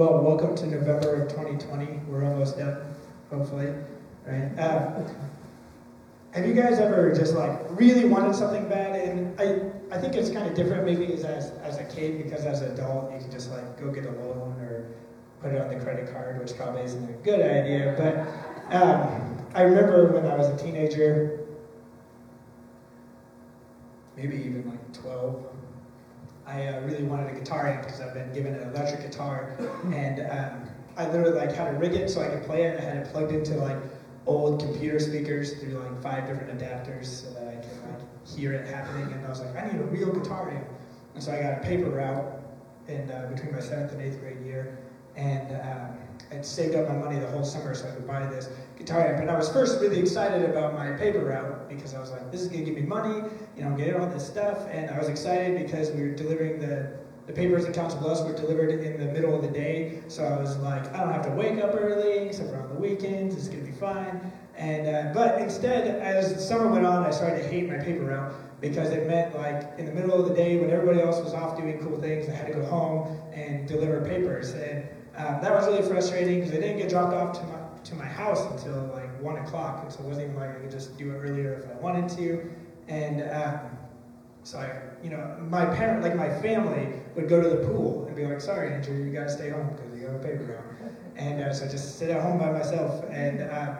Well, welcome to November of 2020. We're almost done, hopefully, right? Uh, have you guys ever just like really wanted something bad? And I, I think it's kind of different maybe as, as a kid because as an adult you can just like go get a loan or put it on the credit card, which probably isn't a good idea. But um, I remember when I was a teenager, maybe even like 12, I uh, really wanted a guitar amp because I've been given an electric guitar, and um, I literally like had to rig it so I could play it. I had it plugged into like old computer speakers through like five different adapters so that I could like hear it happening. And I was like, I need a real guitar amp, and so I got a paper route in uh, between my seventh and eighth grade year, and um, I'd saved up my money the whole summer so I could buy this guitar amp. And I was first really excited about my paper route because I was like, this is gonna give me money, you know, getting all this stuff. And I was excited because we were delivering the, the papers in Council Bluffs were delivered in the middle of the day. So I was like, I don't have to wake up early, except for on the weekends, it's gonna be fine. And, uh, but instead, as summer went on, I started to hate my paper route because it meant like in the middle of the day when everybody else was off doing cool things, I had to go home and deliver papers. And um, that was really frustrating because I didn't get dropped off to my to my house until like one o'clock, and so it wasn't even like I could just do it earlier if I wanted to. And um, so I, you know, my parent, like my family, would go to the pool and be like, "Sorry, Andrew, you gotta stay home because you have a paper route." And uh, so I just sit at home by myself and uh,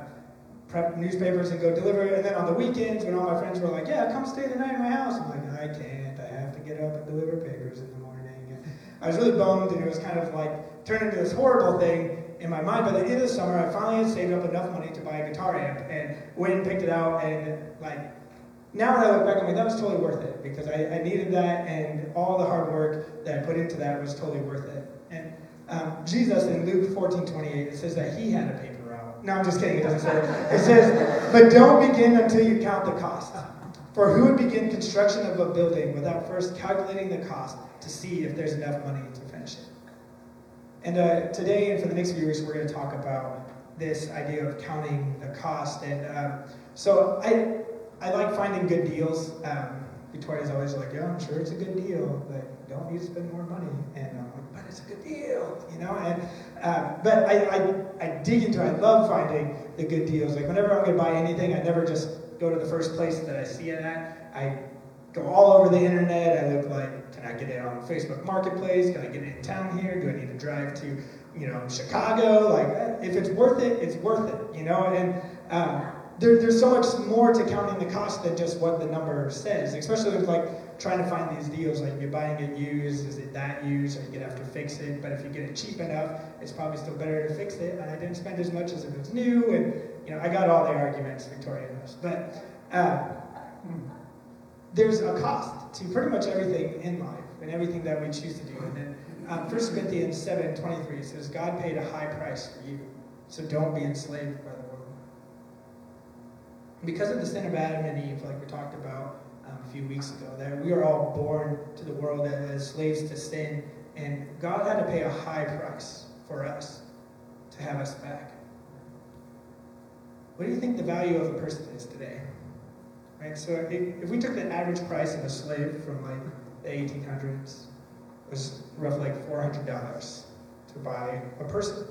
prep newspapers and go deliver. And then on the weekends, when all my friends were like, "Yeah, come stay the night in my house," I'm like, "I can't. I have to get up and deliver papers in the morning." And I was really bummed, and it was kind of like turned into this horrible thing in my mind, by the end of the summer, I finally had saved up enough money to buy a guitar amp and went and picked it out. And like, now that I look back, I'm like, that was totally worth it because I, I needed that, and all the hard work that I put into that was totally worth it. And um, Jesus in Luke 14 28, it says that he had a paper route. No, I'm just kidding, it doesn't say. It says, but don't begin until you count the cost. For who would begin construction of a building without first calculating the cost to see if there's enough money to finish it? And uh, today and for the next few years, we're going to talk about this idea of counting the cost. And um, so I, I like finding good deals. Um, Victoria's always like, yeah, I'm sure it's a good deal, but don't to spend more money. And I'm like, but it's a good deal, you know? And uh, but I, I, I dig into it. I love finding the good deals. Like whenever I'm going to buy anything, I never just go to the first place that I see it at. I go all over the internet. I look like can I get it on Facebook Marketplace? Can I get it in town here? Do I need to drive to, you know, Chicago? Like, if it's worth it, it's worth it, you know? And um, there, there's so much more to counting the cost than just what the number says, especially with like trying to find these deals. Like, you're buying it used, is it that used? Are you gonna have to fix it? But if you get it cheap enough, it's probably still better to fix it. And I didn't spend as much as if it's new. And, you know, I got all the arguments Victoria knows. But, uh, there's a cost to pretty much everything in life and everything that we choose to do. And then um, 1 Corinthians 7 23 says, God paid a high price for you, so don't be enslaved by the world. Because of the sin of Adam and Eve, like we talked about um, a few weeks ago, that we are all born to the world as slaves to sin, and God had to pay a high price for us to have us back. What do you think the value of a person is today? Right? So if, if we took the average price of a slave from like the 1800s, it was roughly like $400 to buy a person.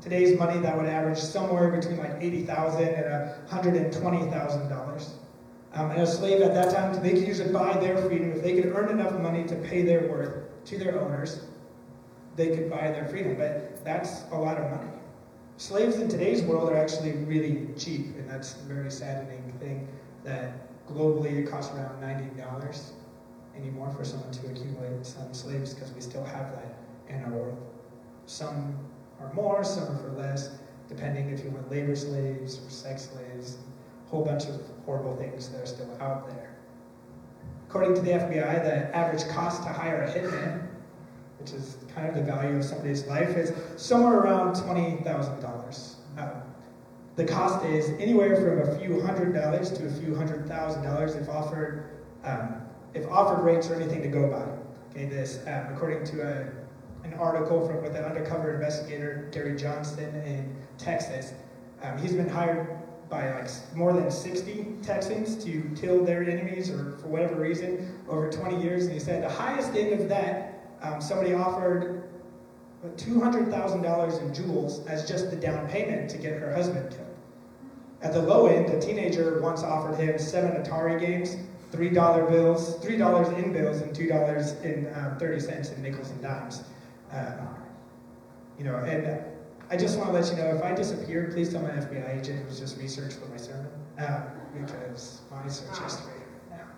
Today's money, that would average somewhere between like 80,000 and $120,000. Um, and a slave at that time, they could usually buy their freedom. If they could earn enough money to pay their worth to their owners, they could buy their freedom. But that's a lot of money. Slaves in today's world are actually really cheap, and that's a very saddening thing that globally it costs around $90 anymore for someone to accumulate some slaves because we still have that in our world. Some are more, some are for less, depending if you want labor slaves or sex slaves, a whole bunch of horrible things that are still out there. According to the FBI, the average cost to hire a hitman, which is kind of the value of somebody's life, is somewhere around $20,000. The cost is anywhere from a few hundred dollars to a few hundred thousand dollars if offered um, if offered rates are anything to go by. Okay, this um, according to a, an article from with an undercover investigator Gary Johnson in Texas. Um, he's been hired by like more than 60 Texans to kill their enemies or for whatever reason over 20 years, and he said the highest end of that um, somebody offered $200,000 in jewels as just the down payment to get her husband killed. At the low end, a teenager once offered him seven Atari games, $3 bills, $3 in bills, and $2 in um, 30 cents in nickels and dimes. Uh, you know, and I just want to let you know if I disappeared, please tell my FBI agent it was just research for my sermon, uh, because my search history.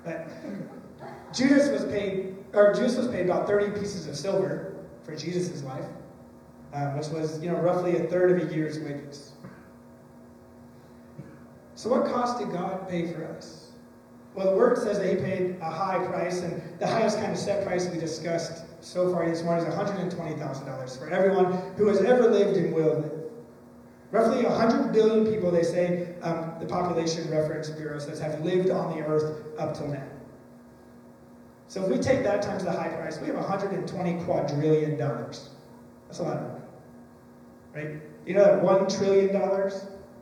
But Judas was paid, or Judas was paid about 30 pieces of silver for Jesus' life, um, which was, you know, roughly a third of a year's wages. So, what cost did God pay for us? Well, the word says that He paid a high price, and the highest kind of set price we discussed so far this morning is $120,000 for everyone who has ever lived and will live. Roughly 100 billion people, they say, um, the Population Reference Bureau says, have lived on the earth up till now. So if we take that times the high price, we have 120 quadrillion dollars. That's a lot of money. Right? You know that $1 trillion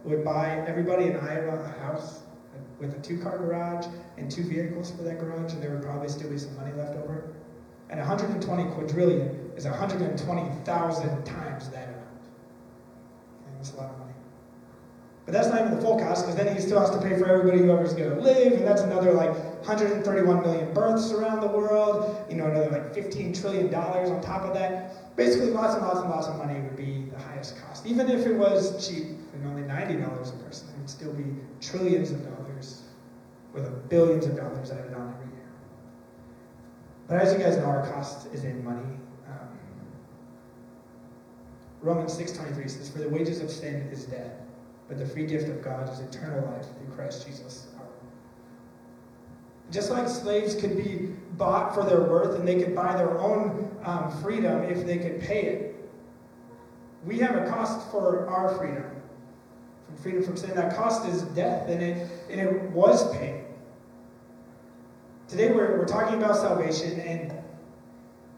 would buy everybody in Iowa a house with a two car garage and two vehicles for that garage, and there would probably still be some money left over? And 120 quadrillion is 120,000 times that amount. And that's a lot of money. But that's not even the full cost, because then he still has to pay for everybody whoever's going to live, and that's another like 131 million births around the world, you know, another like 15 trillion dollars on top of that. Basically, lots and lots and lots of money would be the highest cost. Even if it was cheap and only $90 a person, it would still be trillions of dollars with billions of dollars added on every year. But as you guys know, our cost is in money. Um, Romans 6.23 says, For the wages of sin is death, but the free gift of God is eternal life through Christ Jesus. Just like slaves could be bought for their worth and they could buy their own um, freedom if they could pay it, we have a cost for our freedom, freedom from sin. That cost is death, and it, and it was paid. Today we're, we're talking about salvation, and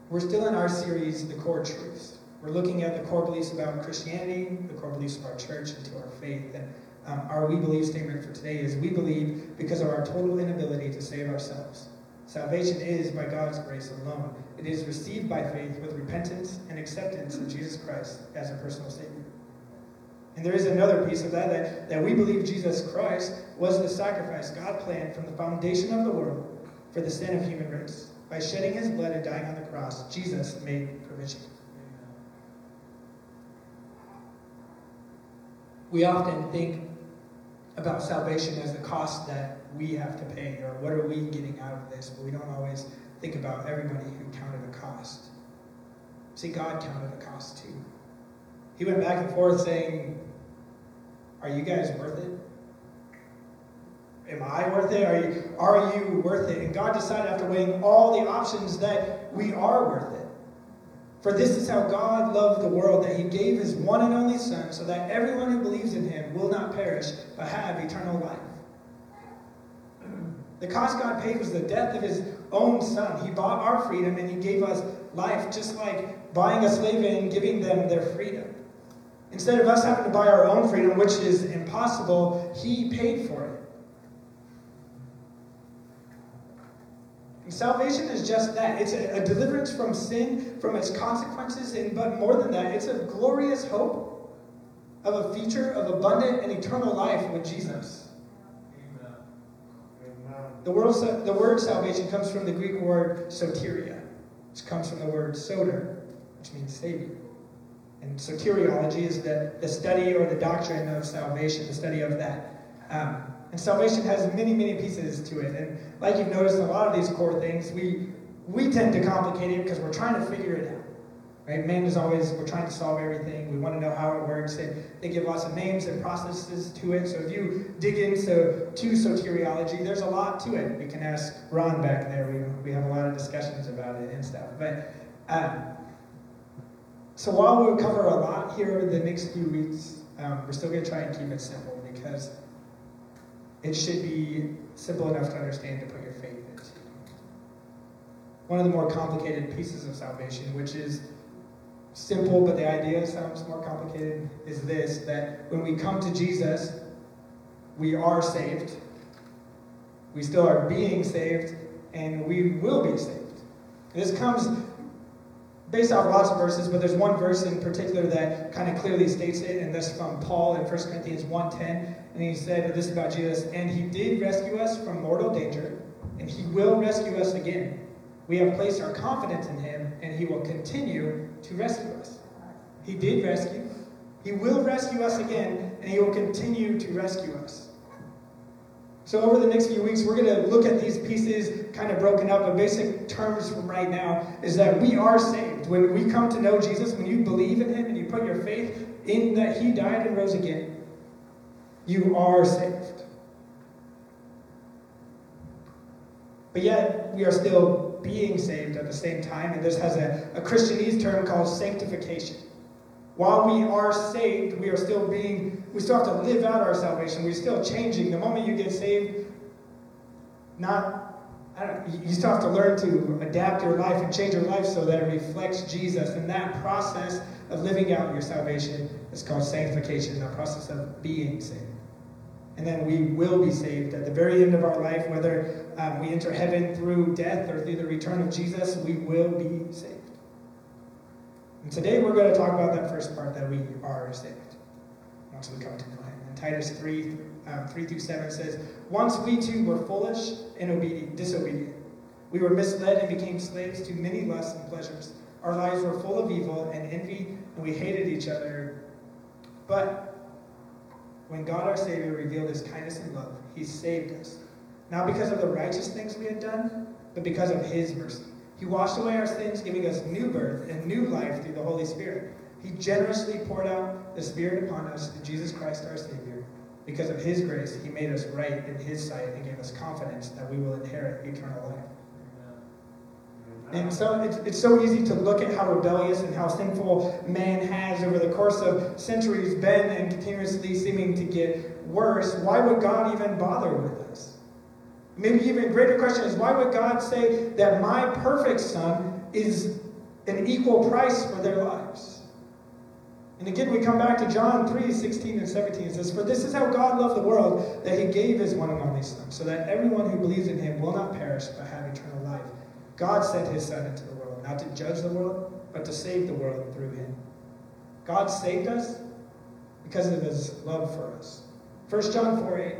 we're still in our series, The Core Truths. We're looking at the core beliefs about Christianity, the core beliefs of our church, and to our faith. And um, our we believe statement for today is we believe because of our total inability to save ourselves. Salvation is by God's grace alone. It is received by faith with repentance and acceptance of Jesus Christ as a personal Savior. And there is another piece of that, that, that we believe Jesus Christ was the sacrifice God planned from the foundation of the world for the sin of human race. By shedding his blood and dying on the cross, Jesus made provision. We often think about salvation as the cost that we have to pay or what are we getting out of this, but we don't always think about everybody who counted a cost. See, God counted a cost too. He went back and forth saying, Are you guys worth it? Am I worth it? Are you, are you worth it? And God decided after weighing all the options that we are worth it. For this is how God loved the world, that he gave his one and only Son, so that everyone who believes in him will not perish, but have eternal life. The cost God paid was the death of his own Son. He bought our freedom and he gave us life, just like buying a slave and giving them their freedom. Instead of us having to buy our own freedom, which is impossible, he paid for it. And salvation is just that. It's a, a, deliverance from sin, from its consequences, and but more than that, it's a glorious hope of a future of abundant and eternal life with Jesus. The word, the word salvation comes from the Greek word soteria, which comes from the word soter, which means savior. And soteriology is the, the study or the doctrine of salvation, the study of that. Um, and salvation has many, many pieces to it. And like you've noticed, a lot of these core things, we, we tend to complicate it because we're trying to figure it out. Right? Man is always, we're trying to solve everything. We want to know how it works. And they give lots of names and processes to it. So if you dig into to soteriology, there's a lot to it. We can ask Ron back there. We, we have a lot of discussions about it and stuff. But um, so while we'll cover a lot here over the next few weeks, um, we're still going to try and keep it simple because it should be simple enough to understand to put your faith into. One of the more complicated pieces of salvation, which is simple, but the idea sounds more complicated, is this that when we come to Jesus, we are saved. We still are being saved, and we will be saved. This comes based off lots of verses, but there's one verse in particular that kind of clearly states it, and that's from Paul in 1 Corinthians 1.10. And he said this about Jesus, and he did rescue us from mortal danger, and he will rescue us again. We have placed our confidence in him, and he will continue to rescue us. He did rescue. He will rescue us again, and he will continue to rescue us. So, over the next few weeks, we're going to look at these pieces kind of broken up. But basic terms from right now is that we are saved. When we come to know Jesus, when you believe in Him and you put your faith in that He died and rose again, you are saved. But yet, we are still being saved at the same time. And this has a, a Christianese term called sanctification. While we are saved, we are still being, we still have to live out our salvation. We're still changing. The moment you get saved, not, I don't, you still have to learn to adapt your life and change your life so that it reflects Jesus. And that process of living out your salvation is called sanctification, the process of being saved. And then we will be saved at the very end of our life, whether um, we enter heaven through death or through the return of Jesus, we will be saved. And today we're going to talk about that first part that we are saved once we come to. And Titus 3, um, 3 through 7 says, Once we too were foolish and obedient, disobedient. We were misled and became slaves to many lusts and pleasures. Our lives were full of evil and envy, and we hated each other. But when God our Savior revealed His kindness and love, He saved us. Not because of the righteous things we had done, but because of His mercy. He washed away our sins, giving us new birth and new life through the Holy Spirit. He generously poured out the Spirit upon us through Jesus Christ our Savior. Because of His grace, He made us right in His sight and gave us confidence that we will inherit eternal life. And so it's, it's so easy to look at how rebellious and how sinful man has over the course of centuries been and continuously seeming to get worse. Why would God even bother with us? Maybe even greater question is why would God say that my perfect son is an equal price for their lives? And again, we come back to John 3 16 and 17. It says, For this is how God loved the world, that he gave his one and only Son, so that everyone who believes in him will not perish but have eternal life. God sent his Son into the world, not to judge the world, but to save the world through him. God saved us because of his love for us. 1 John 4 8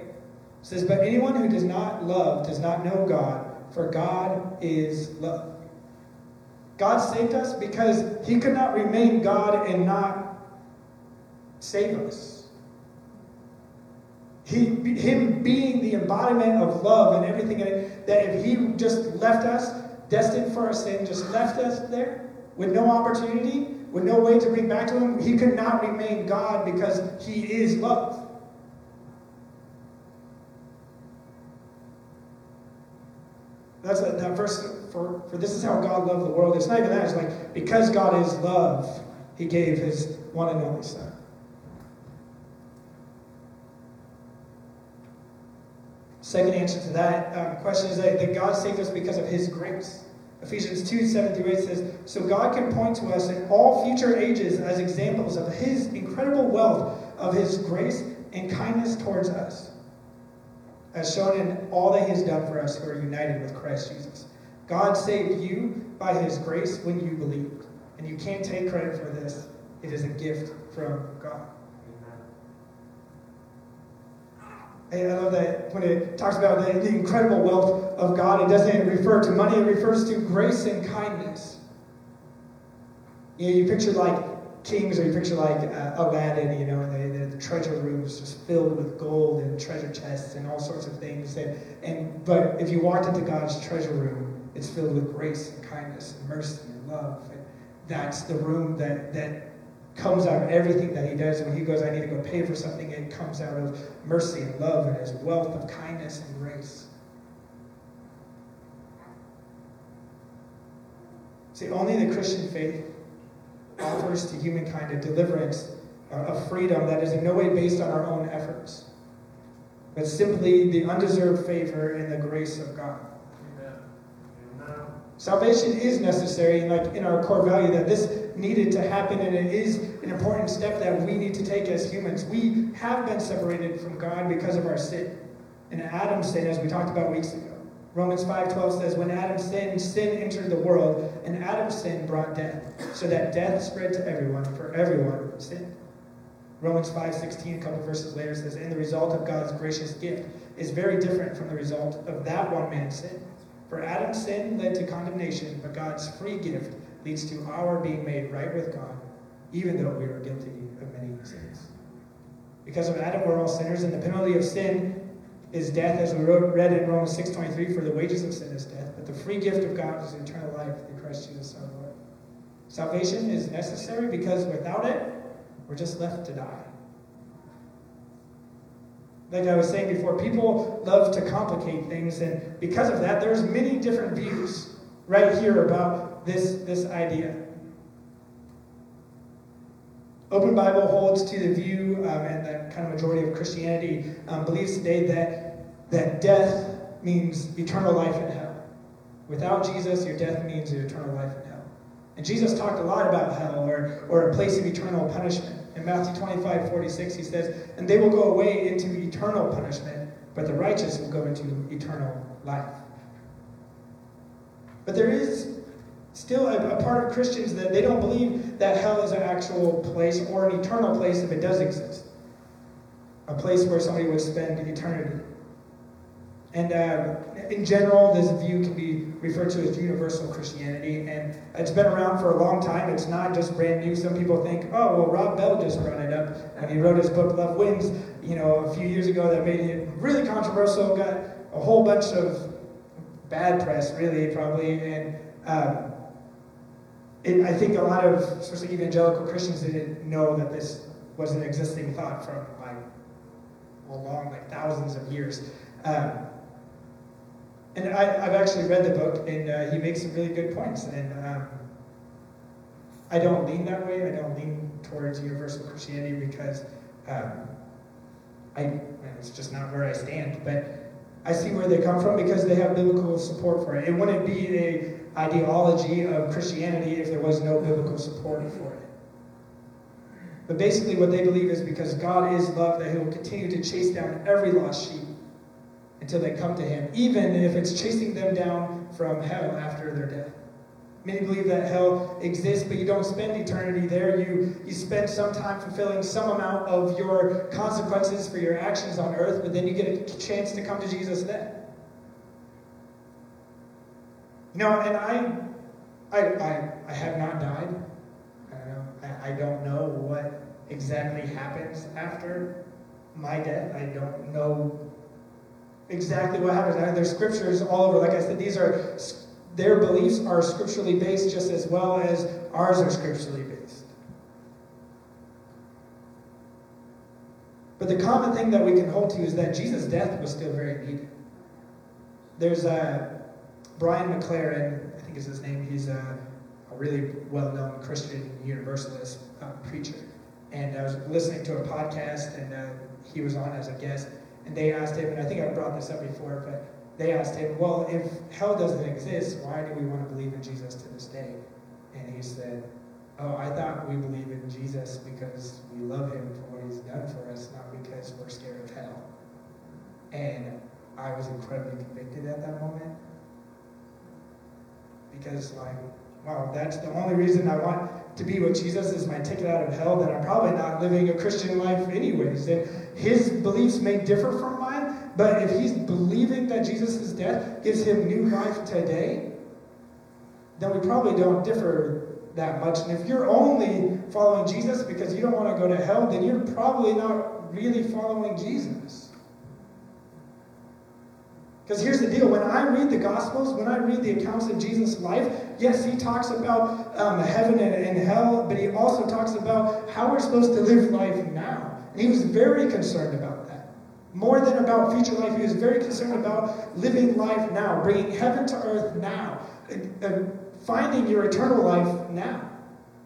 says, But anyone who does not love does not know God, for God is love. God saved us because he could not remain God and not save us. He, him being the embodiment of love and everything in it, that if he just left us destined for our sin, just left us there with no opportunity, with no way to bring back to him, he could not remain God because he is love. That's a, that verse for, for this is how God loved the world. It's not even that. It's like because God is love, He gave His one and only Son. Second answer to that um, question is that, that God saved us because of His grace. Ephesians 2 7 through 8 says, So God can point to us in all future ages as examples of His incredible wealth of His grace and kindness towards us as shown in all that He has done for us who are united with Christ Jesus. God saved you by His grace when you believed. And you can't take credit for this, it is a gift from God. And I love that when it talks about the, the incredible wealth of God, it doesn't refer to money, it refers to grace and kindness. You know, you picture like kings, or you picture like uh, Aladdin, you know, and the, the, treasure rooms just filled with gold and treasure chests and all sorts of things. And, and but if you walked into God's treasure room, it's filled with grace and kindness and mercy and love. And that's the room that that comes out of everything that He does. When He goes, I need to go pay for something, it comes out of mercy and love and His wealth of kindness and grace. See, only the Christian faith offers to humankind a deliverance, a freedom that is in no way based on our own efforts, but simply the undeserved favor and the grace of God. Salvation is necessary, and like in our core value, that this needed to happen, and it is an important step that we need to take as humans. We have been separated from God because of our sin, and Adam's sin, as we talked about weeks ago. Romans 5:12 says, "When Adam sinned, sin entered the world, and Adam's sin brought death, so that death spread to everyone, for everyone sinned." Romans 5:16, a couple verses later, says, "And the result of God's gracious gift is very different from the result of that one man's sin. For Adam's sin led to condemnation, but God's free gift leads to our being made right with God, even though we are guilty of many sins." Because of Adam, we're all sinners, and the penalty of sin is death, as we wrote, read in Romans 6.23, for the wages of sin is death, but the free gift of God is eternal life through Christ Jesus our Lord. Salvation is necessary because without it, we're just left to die. Like I was saying before, people love to complicate things, and because of that, there's many different views right here about this, this idea. Open Bible holds to the view, um, and the kind of majority of Christianity um, believes today that, that death means eternal life in hell. Without Jesus, your death means eternal life in hell. And Jesus talked a lot about hell or, or a place of eternal punishment. In Matthew 25, 46, he says, And they will go away into eternal punishment, but the righteous will go into eternal life. But there is still a, a, part of Christians that they don't believe that hell is an actual place or an eternal place if it does exist. A place where somebody would spend eternity. And uh, in general, this view can be referred to as universal Christianity, and it's been around for a long time. It's not just brand new. Some people think, oh, well, Rob Bell just brought it up when he wrote his book, Love Wins, you know, a few years ago that made it really controversial, got a whole bunch of bad press, really, probably, and um, it, I think a lot of especially evangelical Christians didn't know that this was an existing thought from like a long, like thousands of years. Um, and I, have actually read the book, and uh, he makes some really good points. And um, I don't lean that way. I don't lean towards universal Christianity because um, I it's just not where I stand. But I see where they come from because they have biblical support for it. It wouldn't be a ideology of Christianity if there was no biblical support for it. But basically, what they believe is because God is love, that He will continue to chase down every lost sheep until they come to Him, even if it's chasing them down from hell after their death. Many believe that hell exists, but you don't spend eternity there. You, you spend some time fulfilling some amount of your consequences for your actions on earth, but then you get a chance to come to Jesus then. You know, and I, I, I, I have not died. I don't know. I, I don't know what exactly happens after my death. I don't know exactly what happens. There's scriptures all over. Like I said, these are their beliefs are scripturally based just as well as ours are scripturally based. But the common thing that we can hold to is that Jesus' death was still very needed. There's a Brian McLaren, I think is his name. He's a, a really well-known Christian Universalist uh, preacher. And I was listening to a podcast, and uh, he was on as a guest. And they asked him, and I think I brought this up before, but they asked him, "Well, if hell doesn't exist, why do we want to believe in Jesus to this day?" And he said, "Oh, I thought we believe in Jesus because we love him for what he's done for us, not because we're scared of hell." And I was incredibly convicted at that moment because like, wow, that's the only reason I want to be with Jesus is my ticket out of hell, then I'm probably not living a Christian life anyways. And his beliefs may differ from mine, but if he's believing that Jesus' death gives him new life today, then we probably don't differ that much. And if you're only following Jesus because you don't want to go to hell, then you're probably not really following Jesus. Because here's the deal when I read the Gospels, when I read the accounts of Jesus' life, yes, he talks about um, heaven and, and hell, but he also talks about how we're supposed to live life now. And he was very concerned about that. More than about future life, he was very concerned about living life now, bringing heaven to earth now, and finding your eternal life now.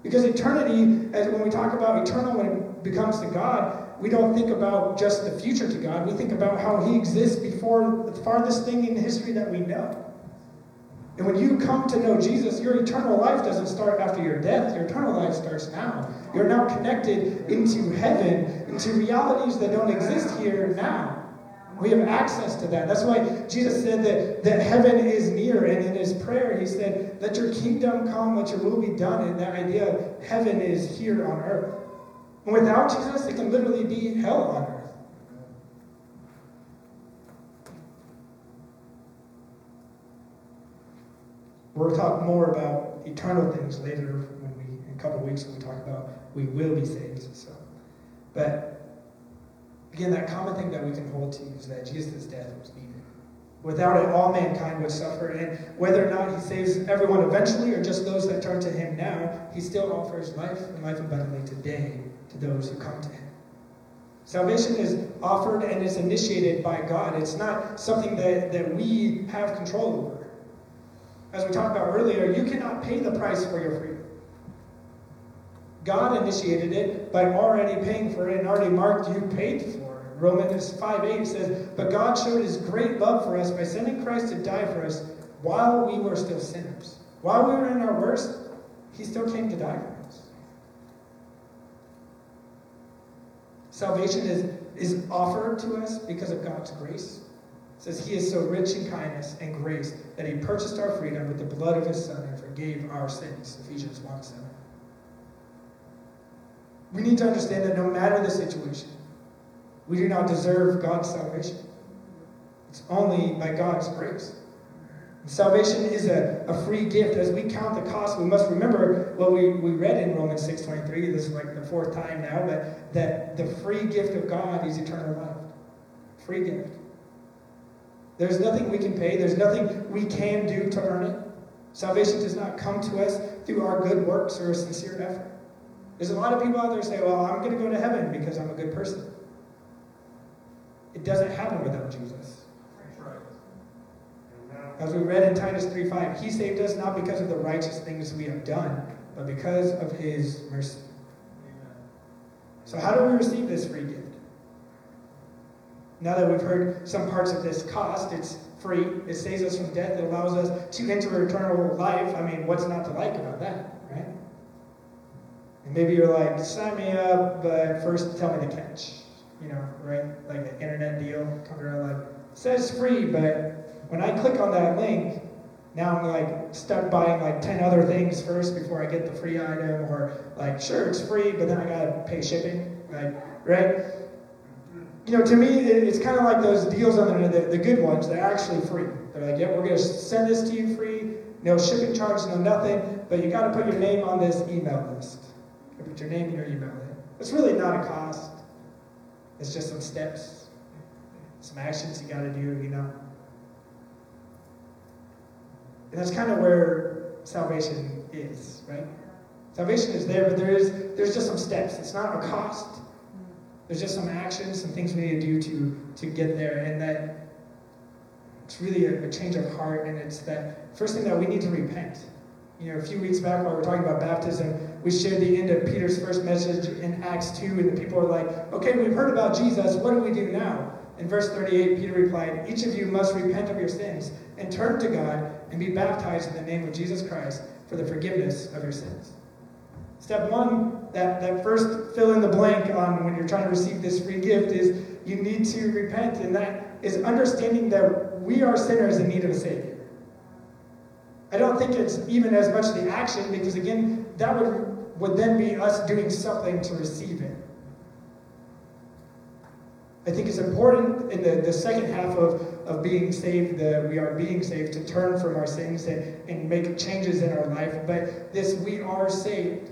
Because eternity, as when we talk about eternal when it becomes to God, we don't think about just the future to God. We think about how He exists before the farthest thing in history that we know. And when you come to know Jesus, your eternal life doesn't start after your death. Your eternal life starts now. You're now connected into heaven, into realities that don't exist here now. We have access to that. That's why Jesus said that, that heaven is near. And in his prayer, he said, Let your kingdom come, let your will be done. And that idea of heaven is here on earth. And without Jesus, it can literally be hell on earth. We'll talk more about eternal things later when we, in a couple weeks, when we talk about we will be saved. So, but again, that common thing that we can hold to is that Jesus' death was needed. Without it, all mankind would suffer, and whether or not he saves everyone eventually or just those that turn to him now, he still offers life and life abundantly today those who come to him. Salvation is offered and is initiated by God. It's not something that, that we have control over. As we talked about earlier, you cannot pay the price for your freedom. God initiated it by already paying for it and already marked you paid for it. Romans 5 8 says, But God showed his great love for us by sending Christ to die for us while we were still sinners. While we were in our worst, he still came to die for us. Salvation is, is offered to us because of God's grace. Says he is so rich in kindness and grace that he purchased our freedom with the blood of his son and forgave our sins. Ephesians 1 7 we need to understand that no matter the situation we do not deserve god's salvation. It's only by god's grace salvation is a, a free gift as we count the cost we must remember what we, we read in romans 6.23 this is like the fourth time now but that the free gift of god is eternal life free gift there's nothing we can pay, there's nothing we can do to earn it. Salvation does not come to us through our good works or a sincere effort. There's a lot of people out there say, Well, I'm going to go to heaven because I'm a good person. It doesn't happen without Jesus. As we read in Titus 3:5, He saved us not because of the righteous things we have done, but because of His mercy. Amen. So, how do we receive this free gift? Now that we've heard some parts of this cost, it's free, it saves us from death, it allows us to enter eternal life. I mean, what's not to like about that, right? And maybe you're like, sign me up, but first tell me the catch. You know, right? Like the internet deal comes around like, says free, but when I click on that link, now I'm like stuck buying like 10 other things first before I get the free item, or like, sure, it's free, but then I gotta pay shipping, like, right? you know, to me, it's kind of like those deals on the, the, the good ones. They're actually free. They're like, yeah, we're to send this to you free. No shipping charge, no nothing. But you got to put your name on this email list. Put your name in your email list. It's really not a cost. It's just some steps, some actions you got to do, you know. And that's kind of where salvation is, right? Salvation is there, but there is there's just some steps. It's not a cost. There's just some actions, some things we need to do to, to get there, and that it's really a, a change of heart, and it's that first thing that we need to repent. You know, a few weeks back while we were talking about baptism, we shared the end of Peter's first message in Acts 2, and the people were like, okay, we've heard about Jesus, what do we do now? In verse 38, Peter replied, Each of you must repent of your sins and turn to God and be baptized in the name of Jesus Christ for the forgiveness of your sins. Step one, that, that first fill in the blank on when you're trying to receive this free gift is you need to repent, and that is understanding that we are sinners in need of a Savior. I don't think it's even as much the action, because again, that would, would then be us doing something to receive it. I think it's important in the, the second half of, of being saved, that we are being saved, to turn from our sins and, and make changes in our life. But this, we are saved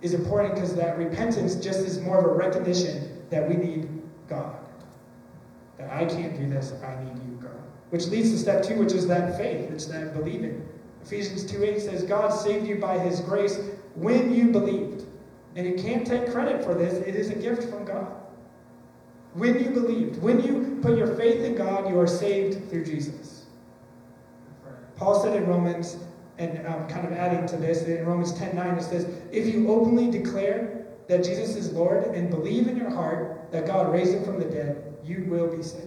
is important because that repentance just is more of a recognition that we need God. That I can't do this, I need you, God. Which leads to step two, which is that faith. It's that believing. Ephesians 2 8 says, God saved you by his grace when you believed. And you can't take credit for this, it is a gift from God. When you believed, when you put your faith in God, you are saved through Jesus. Paul said in Romans and kind of adding to this, in Romans 10 9, it says, If you openly declare that Jesus is Lord and believe in your heart that God raised him from the dead, you will be saved.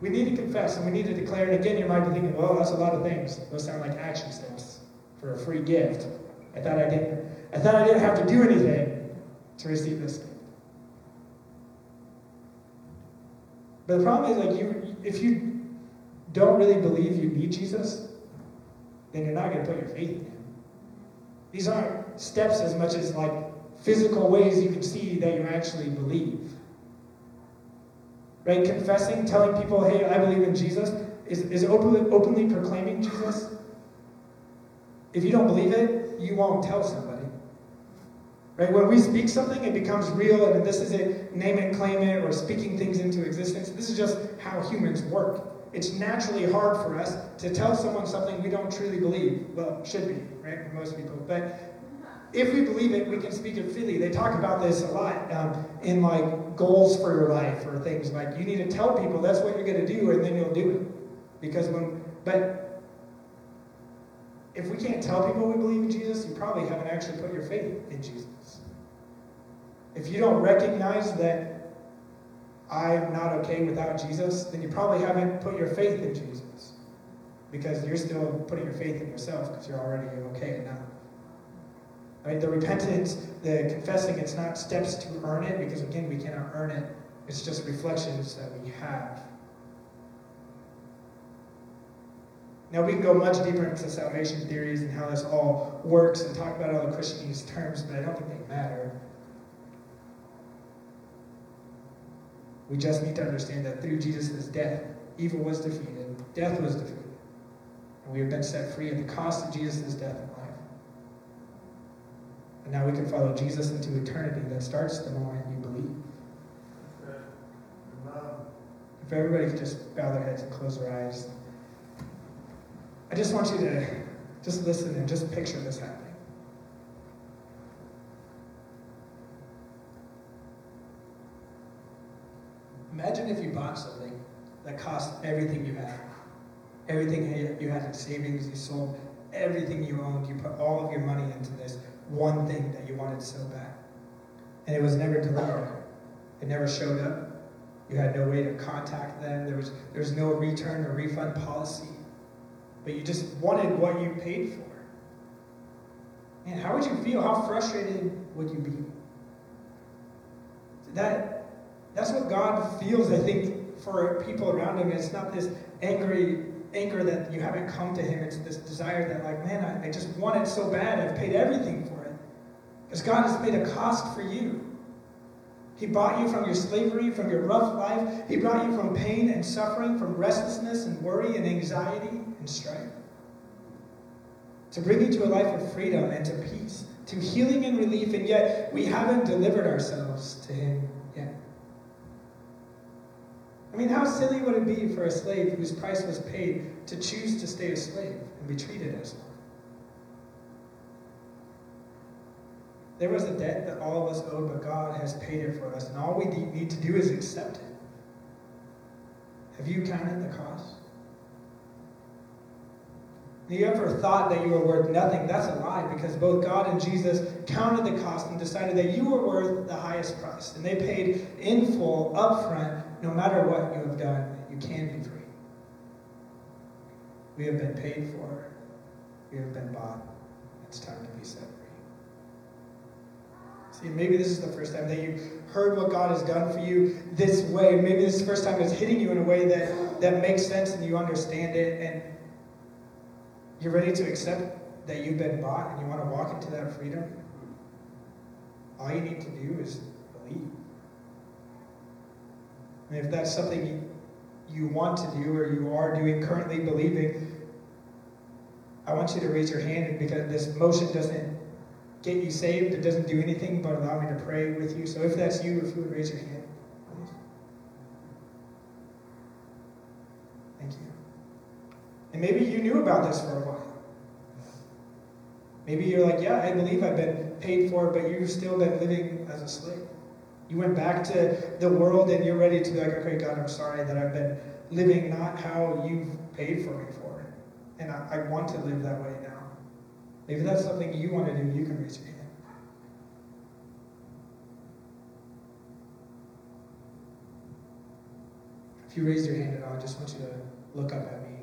We need to confess and we need to declare. And again, you might be thinking, well, that's a lot of things. Those sound like action steps for a free gift. I thought I didn't. I thought I didn't have to do anything to receive this gift. But the problem is, like, you, if you don't really believe you need Jesus, then you're not going to put your faith in Him. These aren't steps as much as like physical ways you can see that you actually believe. Right? Confessing, telling people, hey, I believe in Jesus, is, is openly, openly proclaiming Jesus. If you don't believe it, you won't tell somebody. Right? When we speak something, it becomes real, and this is it, name it, claim it, or speaking things into existence. This is just how humans work. It's naturally hard for us to tell someone something we don't truly believe. Well, should be, right, for most people. But if we believe it, we can speak it freely. They talk about this a lot um, in like goals for your life or things like you need to tell people that's what you're going to do, and then you'll do it. Because when, but if we can't tell people we believe in Jesus, you probably haven't actually put your faith in Jesus. If you don't recognize that I'm not okay without Jesus, then you probably haven't put your faith in Jesus. Because you're still putting your faith in yourself because you're already okay now. Right? The repentance, the confessing, it's not steps to earn it, because again, we cannot earn it. It's just reflections that we have. Now, we can go much deeper into salvation theories and how this all works and talk about all the Christianese terms, but I don't think they matter. We just need to understand that through Jesus' death, evil was defeated, death was defeated, and we have been set free at the cost of Jesus' death and life. And now we can follow Jesus into eternity that starts the moment you believe. If everybody could just bow their heads and close their eyes. I just want you to just listen and just picture this happening. Imagine if you bought something that cost everything you had. Everything you had in savings, you sold everything you owned, you put all of your money into this one thing that you wanted so bad. And it was never delivered. It never showed up. You had no way to contact them. There was, there was no return or refund policy. But you just wanted what you paid for. And how would you feel? How frustrated would you be? That, that's what God feels, I think, for people around him. It's not this angry anger that you haven't come to him. It's this desire that, like, man, I, I just want it so bad. I've paid everything for it. Because God has made a cost for you. He bought you from your slavery, from your rough life. He brought you from pain and suffering, from restlessness and worry and anxiety and strife. To bring you to a life of freedom and to peace, to healing and relief, and yet we haven't delivered ourselves to Him yet. I mean, how silly would it be for a slave whose price was paid to choose to stay a slave and be treated as one? There was a debt that all of us owed, but God has paid it for us, and all we need to do is accept it. Have you counted the cost? Have you ever thought that you were worth nothing? That's a lie because both God and Jesus counted the cost and decided that you were worth the highest price. And they paid in full, upfront, no matter what you have done, you can be free. We have been paid for, we have been bought. It's time to be set free. See, maybe this is the first time that you heard what God has done for you this way. Maybe this is the first time it's hitting you in a way that, that makes sense and you understand it and you're ready to accept that you've been bought and you want to walk into that freedom. All you need to do is believe. And if that's something you, want to do or you are doing currently believing, I want you to raise your hand because this motion doesn't get you saved. It doesn't do anything but allow me to pray with you. So if that's you, if you would raise your hand. Thank you. And maybe you knew about this for a while. Maybe you're like, yeah, I believe I've been paid for, but you've still been living as a slave. You went back to the world and you're ready to be like, okay, God, I'm sorry that I've been living not how you've paid for me for. And I, I want to live that way now. Maybe that's something you want to do, you can raise your hand. If you raise your hand at all, I just want you to look up at me.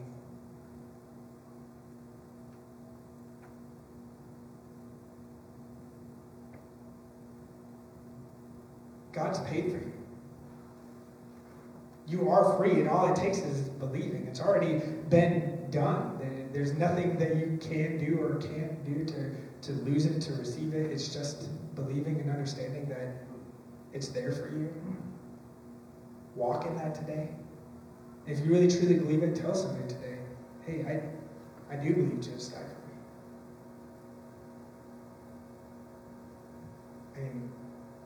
God's paid for you. you are free, and all it takes is believing. It's already been done. There's nothing that you can do or can't do to, to lose it, to receive it. It's just believing and understanding that it's there for you. Walk in that today. If you really truly believe it, tell somebody today, hey, I, I do believe Jesus died for me. Mean,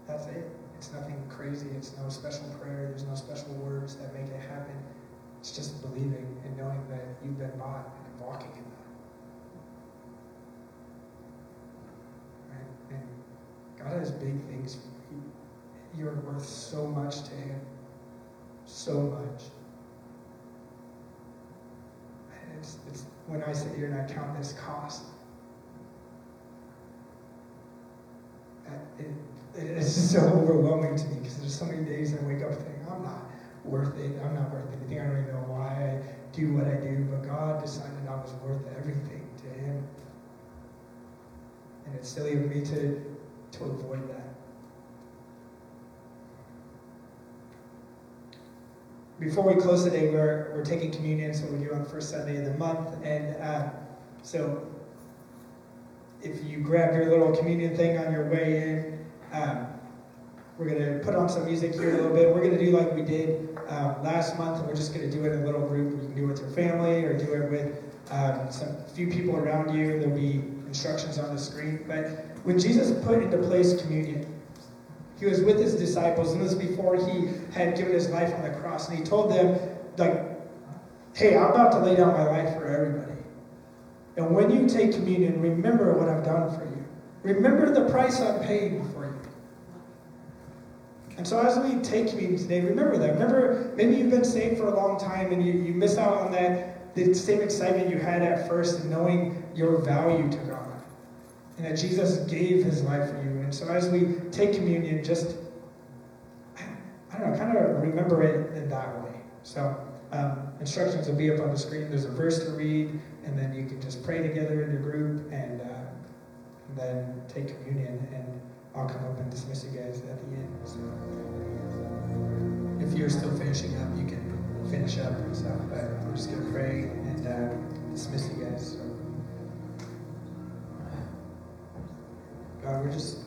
that's it. Nothing crazy. It's no special prayer. There's no special words that make it happen. It's just believing and knowing that you've been bought and walking in that. Right? And God has big things you. You're worth so much to Him. So much. It's, it's when I sit here and I count this cost. It, it's just so overwhelming to me because there's so many days I wake up thinking, I'm not worth it. I'm not worth anything. I don't even know why I do what I do. But God decided I was worth everything to Him. And it's silly of me to, to avoid that. Before we close today, we're, we're taking communion, so we do on the first Sunday of the month. And uh, so if you grab your little communion thing on your way in, um, we're going to put on some music here a little bit. We're going to do like we did um, last month, and we're just going to do it in a little group. You can do it with your family or do it with um, some few people around you. There'll be instructions on the screen. But when Jesus put into place communion, he was with his disciples, and this was before he had given his life on the cross, and he told them, like, hey, I'm about to lay down my life for everybody. And when you take communion, remember what I've done for you. Remember the price for you. And so as we take communion today, remember that. Remember, maybe you've been saved for a long time and you, you missed out on that the same excitement you had at first in knowing your value to God. And that Jesus gave his life for you. And so as we take communion, just I don't know, kind of remember it in that way. So um, instructions will be up on the screen. There's a verse to read, and then you can just pray together in a group and, uh, and then take communion. And I'll come up and dismiss you guys at the end. So if you're still finishing up, you can finish up and stuff. But I'm just to pray and uh, dismiss you guys. So. God, we're just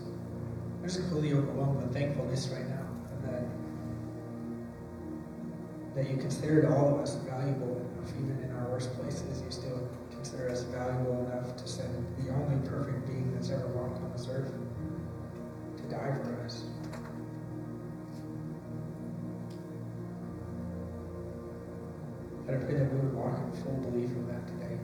we're just completely overwhelmed with thankfulness right now that that you considered all of us valuable enough, even in our worst places. You still consider us valuable enough to send the only perfect being that's ever walked on this earth die for us. And I pray that we would walk in full belief of that today.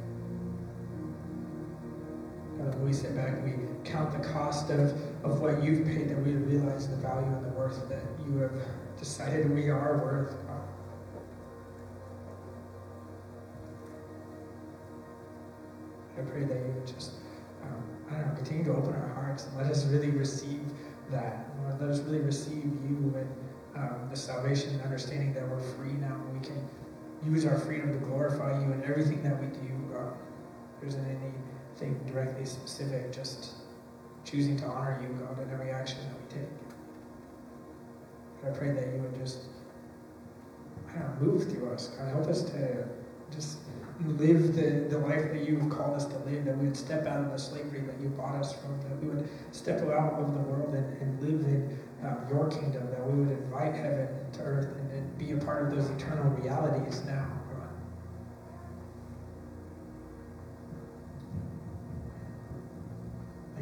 God, when we sit back and we count the cost of, of what you've paid, that we realize the value and the worth that you have decided we are worth. I pray that you would just, um, I don't know, continue to open our hearts and let us really receive that. Lord, let us really receive you and um, the salvation and understanding that we're free now. And we can use our freedom to glorify you in everything that we do. There isn't anything directly specific, just choosing to honor you, God, in every action that we take. But I pray that you would just, I don't know, move through us. God, help us to just live the, the life that you've called us to live, that we would step out of the slavery that you bought us from, that we would step out of the world and, and live in um, your kingdom, that we would invite heaven to earth and, and be a part of those eternal realities now.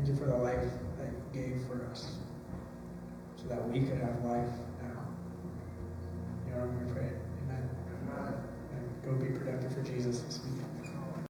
Thank you for the life that you gave for us so that we could have life now. You know, we pray. Amen. Amen. Go be productive for Jesus this week.